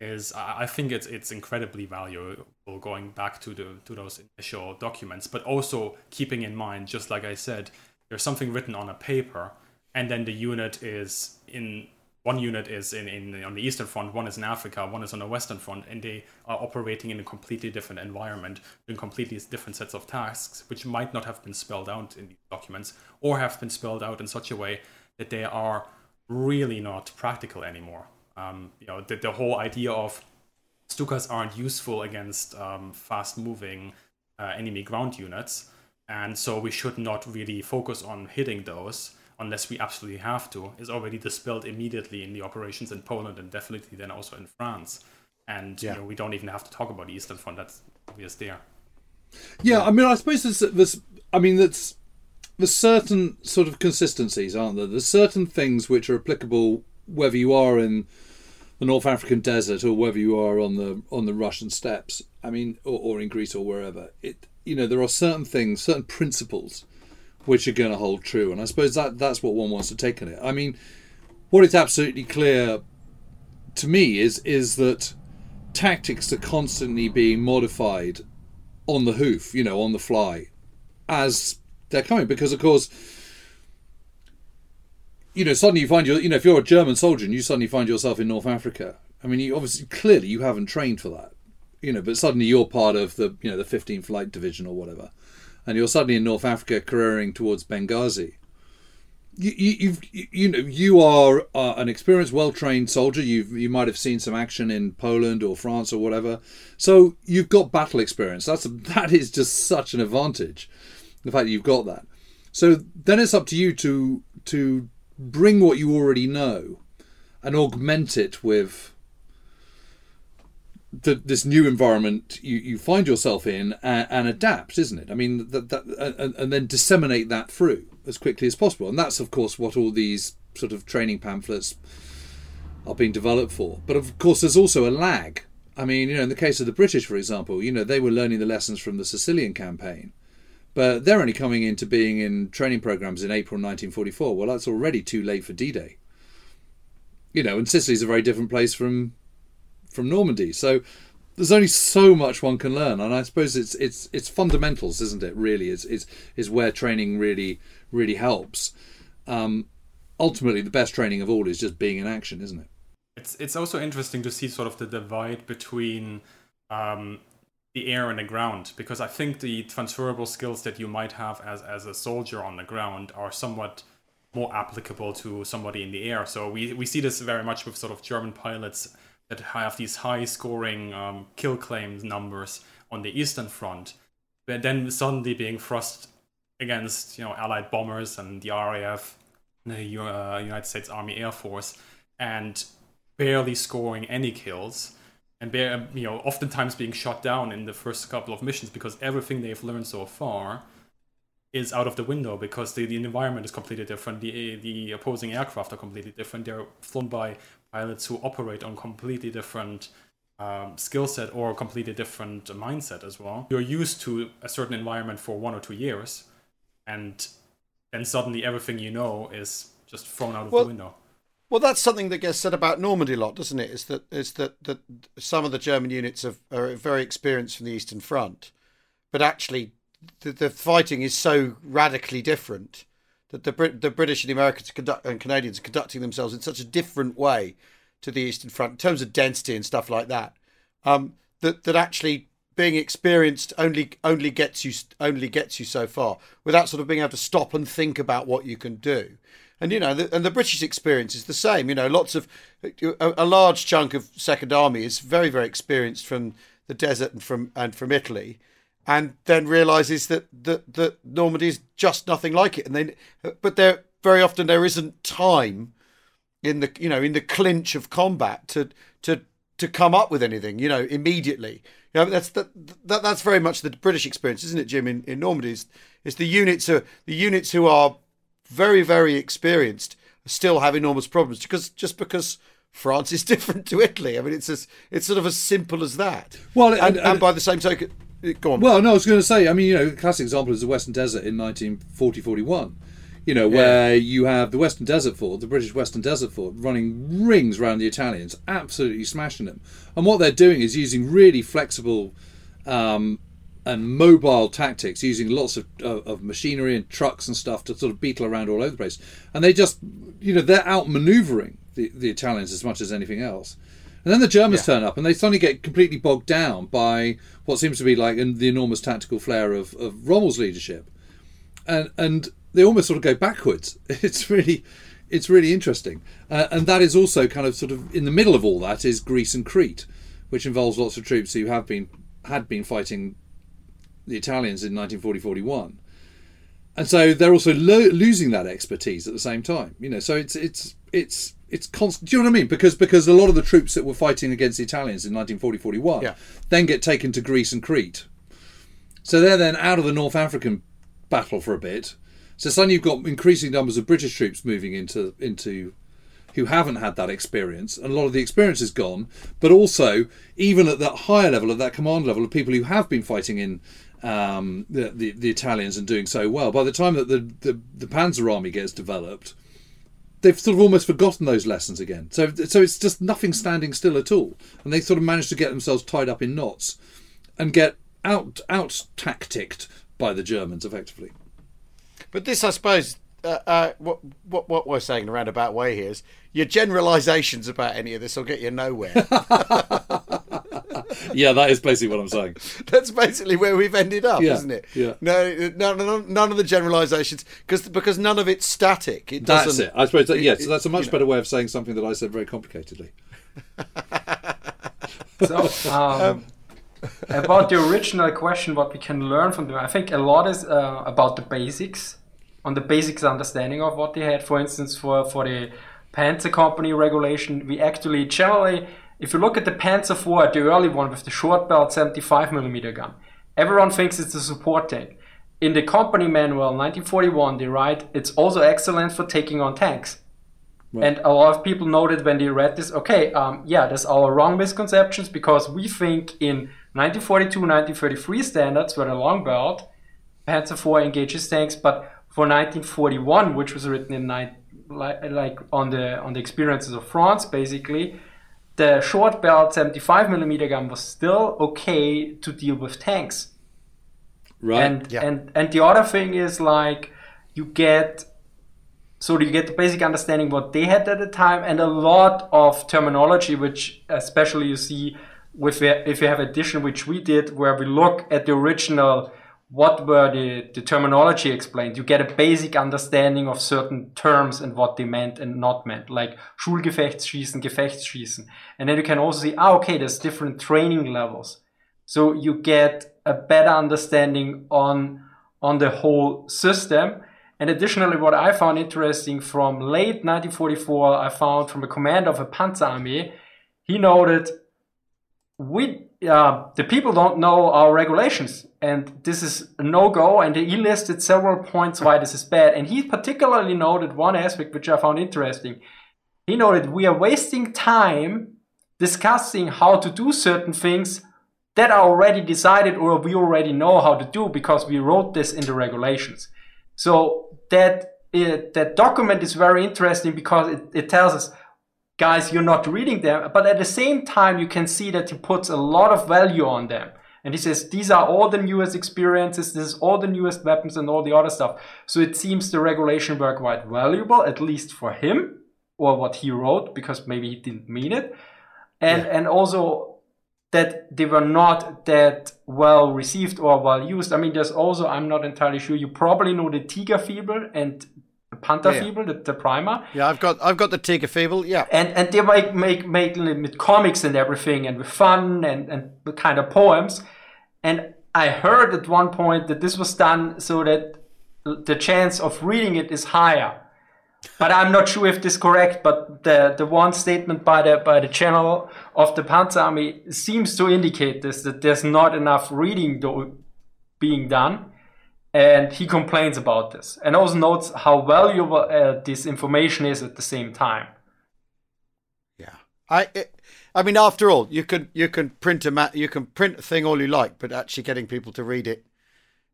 [SPEAKER 6] Is I think it's it's incredibly valuable going back to the to those initial documents, but also keeping in mind, just like I said, there's something written on a paper, and then the unit is in one unit is in, in on the eastern front, one is in Africa, one is on the western front, and they are operating in a completely different environment, doing completely different sets of tasks, which might not have been spelled out in these documents, or have been spelled out in such a way that they are really not practical anymore. Um, you know, the, the whole idea of Stukas aren't useful against um, fast-moving uh, enemy ground units, and so we should not really focus on hitting those unless we absolutely have to. Is already dispelled immediately in the operations in Poland and definitely then also in France. And
[SPEAKER 1] Yeah.
[SPEAKER 6] you know, we don't even have to talk about the Eastern Front. That's obvious there.
[SPEAKER 4] Yeah, I mean, I suppose there's, there's I mean, that's there's certain sort of consistencies, aren't there? There's certain things which are applicable whether you are in the North African desert or whether you are on the on the Russian steppes. I mean, or, or in Greece or wherever. It, you know, there are certain things, certain principles which are going to hold true. And I suppose that that's what one wants to take on it. I mean, what is absolutely clear to me is is that tactics are constantly being modified on the hoof, you know, on the fly, as they're coming. Because of course, you know, suddenly you find your, you know, if you're a German soldier and you suddenly find yourself in North Africa, I mean, you obviously clearly you haven't trained for that, you know, but suddenly you're part of the, you know, the 15th Light Division or whatever, and you're suddenly in North Africa careering towards Benghazi. You, you, you, you know, you are uh, an experienced, well-trained soldier. You've, you might have seen some action in Poland or France or whatever. So you've got battle experience. That's that is just such an advantage, the fact that you've got that. So then it's up to you to to bring what you already know and augment it with the, this new environment you, you find yourself in and, and adapt, isn't it? I mean, that, that and, and then disseminate that through as quickly as possible. And that's, of course, what all these sort of training pamphlets are being developed for. But of course, there's also a lag. I mean, you know, in the case of the British, for example, you know, they were learning the lessons from the Sicilian campaign. But they're only coming into being in training programs in April 1944. Well, that's already too late for D-Day. You know, and Sicily's a very different place from from Normandy. So there's only so much one can learn, and I suppose it's it's it's fundamentals, isn't it? Really, is is is where training really really helps. Um, ultimately, the best training of all is just being in action, isn't it?
[SPEAKER 6] It's it's also interesting to see sort of the divide between um, the air and the ground because I think the transferable skills that you might have as as a soldier on the ground are somewhat more applicable to somebody in the air. So we we see this very much with sort of German pilots that have these high scoring um, kill claims numbers on the Eastern Front, but then suddenly being thrust against you know Allied bombers and the RAF, the uh, United States Army Air Force, and barely scoring any kills, and bare, you know oftentimes being shot down in the first couple of missions because everything they've learned so far is out of the window because the, the environment is completely different. The the opposing aircraft are completely different. They're flown by pilots who operate on completely different um, skill set or a completely different mindset as well. You're used to a certain environment for one or two years, and then suddenly everything you know is just thrown out of
[SPEAKER 1] Well,
[SPEAKER 6] the window.
[SPEAKER 1] Well, that's something that gets said about Normandy a lot, doesn't it? Is that is that that some of the German units are, are very experienced from the Eastern Front, but actually, the, the fighting is so radically different that the Brit- the British and the Americans conduct, and Canadians are conducting themselves in such a different way to the Eastern Front in terms of density and stuff like that. Um, that that actually being experienced only only gets you only gets you so far without sort of being able to stop and think about what you can do. And you know, the, and the British experience is the same. You know, lots of a, a large chunk of Second Army is very very experienced from the desert and from and from Italy, and then realizes that that that Normandy is just nothing like it. And then, but there very often there isn't time in the you know in the clinch of combat to to to come up with anything you know immediately. You know that's that, that that's very much the british experience isn't it jim in, in normandy? Is, is the units who the units who are very very experienced still have enormous problems because just because france is different to italy. I mean it's as it's sort of as simple as that.
[SPEAKER 4] Well,
[SPEAKER 1] and,
[SPEAKER 4] and-
[SPEAKER 1] and,
[SPEAKER 4] and-
[SPEAKER 1] by the same token go on
[SPEAKER 4] Well, no, I was going to say, I mean, you know, a classic example is the Western Desert in 1940 41. You know, where you have the Western Desert Force, the British Western Desert Force, running rings around the Italians, absolutely smashing them. And what they're doing is using really flexible um, and mobile tactics, using lots of, of, of machinery and trucks and stuff to sort of beetle around all over the place. And they just, you know, they're outmaneuvering the, the Italians as much as anything else. And then the Germans turn up and they suddenly get completely bogged down by what seems to be like the enormous tactical flair of, of Rommel's leadership. And, and they almost sort of go backwards. It's really, it's really interesting. Uh, and that is also kind of sort of in the middle of all that is Greece and Crete, which involves lots of troops who have been, had been fighting the Italians in 1940-41. And so they're also lo- losing that expertise at the same time. You know, so it's it's it's it's constant. Do you know what I mean? Because because a lot of the troops that were fighting against the Italians in 1940-41
[SPEAKER 1] Yeah.
[SPEAKER 4] then get taken to Greece and Crete. So they're then out of the North African battle for a bit. So suddenly you've got increasing numbers of British troops moving into into who haven't had that experience, and a lot of the experience is gone. But also, even at that higher level, at that command level, of people who have been fighting in um, the, the the Italians and doing so well, by the time that the, the the Panzer Army gets developed, they've sort of almost forgotten those lessons again. So so it's just nothing standing still at all, and they sort of managed to get themselves tied up in knots and get out out tacticked by the Germans effectively.
[SPEAKER 1] But this, I suppose, uh, uh, what, what what we're saying in a roundabout way here is your generalisations about any of this will get you nowhere.
[SPEAKER 4] yeah, that is basically what I'm saying.
[SPEAKER 1] That's basically where we've ended up,
[SPEAKER 4] Yeah,
[SPEAKER 1] isn't it?
[SPEAKER 4] yeah.
[SPEAKER 1] No, none, none, none of the generalisations, because because none of it's static. It
[SPEAKER 4] That's
[SPEAKER 1] doesn't.
[SPEAKER 4] it. I suppose. That, yes,
[SPEAKER 1] it-
[SPEAKER 4] that's a much
[SPEAKER 1] you know.
[SPEAKER 4] better way of saying something that I said very complicatedly.
[SPEAKER 5] So, um, about the original question, what we can learn from them, I think a lot is uh, about the basics, on the basics understanding of what they had. For instance, for, for the Panzer Company regulation, we actually generally, if you look at the Panzer IV, the early one with the short belt 75 millimeter gun, everyone thinks it's a support tank. In the company manual, 1941, they write it's also excellent for taking on tanks. And a lot of people noted when they read this, okay, um, yeah, that's our wrong misconceptions because we think in 1942, 1933 standards where the long belt, Panzer IV engages tanks, but for 1941, which was written in like, like on the on the experiences of France, basically, the short belt 75 millimeter gun was still okay to deal with tanks.
[SPEAKER 4] Right.
[SPEAKER 5] And
[SPEAKER 1] Yeah.
[SPEAKER 5] and and the other thing is like you get so you get the basic understanding what they had at the time and a lot of terminology which especially you see with if you have edition which we did where we look at the original what were the, the terminology explained? You get a basic understanding of certain terms and what they meant and not meant like Schulgefechtsschießen Gefechtsschießen. And then you can also see ah okay there's different training levels. So you get a better understanding on on the whole system. And additionally, what I found interesting from late 1944, I found from a commander of a Panzer army, he noted we uh, the people don't know our regulations, and this is a no go. And he listed several points why this is bad. And he particularly noted one aspect which I found interesting. He noted we are wasting time discussing how to do certain things that are already decided or we already know how to do because we wrote this in the regulations. So that it, that document is very interesting because it, it tells us, guys, you're not reading them, but at the same time you can see that he puts a lot of value on them. And he says these are all the newest experiences, this is all the newest weapons and all the other stuff. So it seems the regulation were quite valuable, at least for him, or what he wrote, because maybe he didn't mean it. And and also that they were not that well received or well used. I mean, there's also, I'm not entirely sure, you probably know the Tiger Fibel and Panther
[SPEAKER 1] Yeah.
[SPEAKER 5] Fibel, the, the primer.
[SPEAKER 1] Yeah, I've got I've got the Tiger Fibel. Yeah,
[SPEAKER 5] And, and they make, make, make with comics and everything and with fun and, and kind of poems. And I heard at one point that this was done so that the chance of reading it is higher. But I'm not sure if this is correct. But the, the one statement by the by the channel of the Panzer Army seems to indicate this that there's not enough reading do, being done, and he complains about this and also notes how valuable uh, this information is at the same time.
[SPEAKER 1] yeah. I it, I mean, after all, you can you can print a ma- you can print a thing all you like, but actually getting people to read it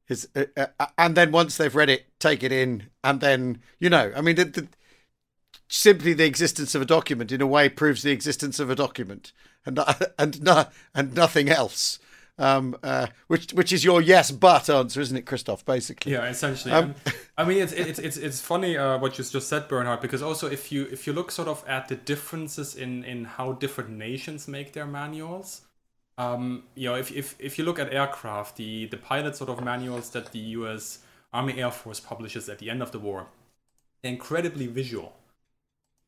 [SPEAKER 1] is, uh, uh, and then once they've read it, take it in, and then you know, I mean, the, the, simply the existence of a document in a way proves the existence of a document, and and and nothing else. Um, uh, which which is your yes but answer, isn't it, Christoph? Basically,
[SPEAKER 6] Yeah, essentially.
[SPEAKER 1] Um,
[SPEAKER 6] I mean, it's it's it's it's funny uh, what you just said, Bernhard, because also if you if you look sort of at the differences in in how different nations make their manuals, um, you know, if if if you look at aircraft, the the pilot sort of manuals that the U.S. Army Air Force publishes at the end of the war, they're incredibly visual.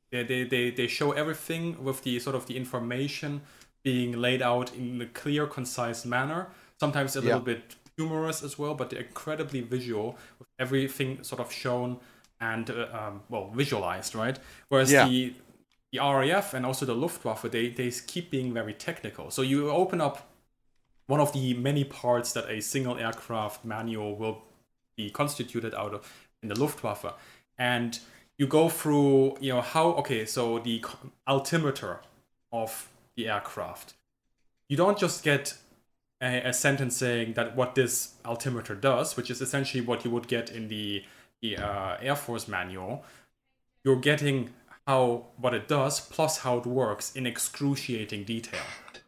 [SPEAKER 6] They, they, they, they show everything with the sort of the information being laid out in a clear, concise manner. Sometimes a little
[SPEAKER 1] Yeah.
[SPEAKER 6] bit humorous as well, but they're incredibly visual with everything sort of shown and uh, um, well visualized, right? Whereas
[SPEAKER 1] Yeah.
[SPEAKER 6] the the RAF and also the Luftwaffe, they they keep being very technical. So you open up one of the many parts that a single aircraft manual will be constituted out of in the Luftwaffe. And you go through, you know, how, okay, so the altimeter of the aircraft. You don't just get a, a sentence saying that what this altimeter does, which is essentially what you would get in the, the uh, Air Force manual. You're getting how what it does plus how it works in excruciating detail.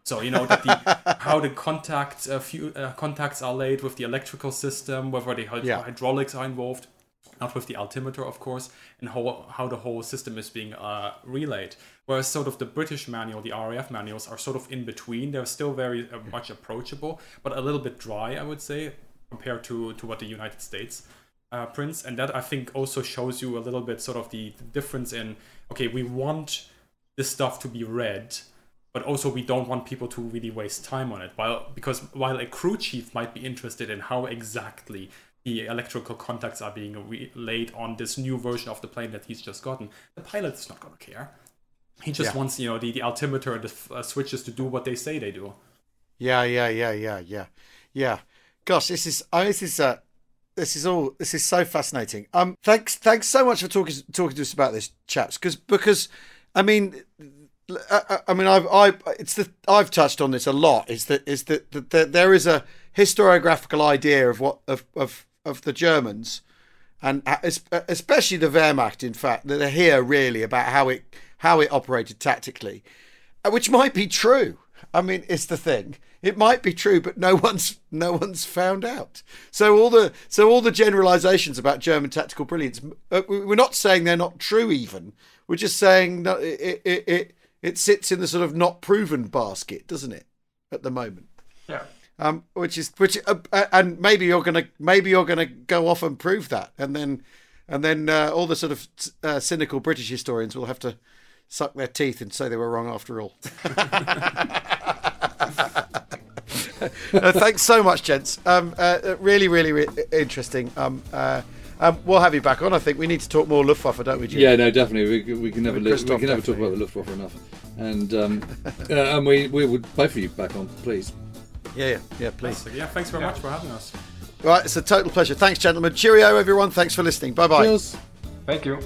[SPEAKER 6] So you know that the how the contact uh, few, uh, contacts are laid with the electrical system, whether the
[SPEAKER 1] Yeah.
[SPEAKER 6] hydraulics are involved, not with the altimeter, of course, and how how the whole system is being uh, relayed. Whereas sort of the British manual, the RAF manuals, are sort of in between. They're still very uh, much approachable, but a little bit dry, I would say, compared to to what the United States uh, prints, and that I think also shows you a little bit sort of the, the difference in okay, we want this stuff to be read, but also we don't want people to really waste time on it. While because while a crew chief might be interested in how exactly the electrical contacts are being relayed on this new version of the plane that he's just gotten, the pilot is not going to care. He just
[SPEAKER 1] Yeah.
[SPEAKER 6] wants you know the, the altimeter and the uh, switches to do what they say they do.
[SPEAKER 1] Yeah, yeah, yeah, yeah, yeah, yeah. Gosh, this is oh, this is uh, this is all this is so fascinating. Um, thanks, thanks so much for talking talking to us about this, chaps. Because because, I mean, I, I- I mean, I've I it's the I've touched on this a lot. Is that is that, that, that there is a historiographical idea of what of of of the Germans and especially the Wehrmacht, in fact, that are here really about how it how it operated tactically, uh, which might be true. I mean, it's the thing. It might be true, but no one's no one's found out. So all the so all the generalizations about German tactical brilliance, uh, we- we're not saying they're not true. Even we're just saying that it it it, it sits in the sort of not proven basket, doesn't it, at the moment?
[SPEAKER 5] Yeah.
[SPEAKER 1] Um, which is which, uh, uh, and maybe you're gonna maybe you're gonna go off and prove that, and then and then uh, all the sort of uh, cynical British historians will have to suck their teeth and say they were wrong after all. Uh, thanks so much, gents. Um, uh, really, really, re- interesting. Um, uh, um, we'll have you back on. I think we need to talk more Luftwaffe, don't we, Jim?
[SPEAKER 4] Yeah, no, definitely. We, can- we can never li- we can never talk about the Luftwaffe enough, and um, uh, and we we would both of you back on, please.
[SPEAKER 1] Yeah, yeah, yeah. Please.
[SPEAKER 6] So yeah, thanks very much for having us.
[SPEAKER 1] Right, it's a total pleasure. Thanks, gentlemen. Cheerio, everyone. Thanks for listening. Bye bye.
[SPEAKER 4] Cheers.
[SPEAKER 5] Thank you.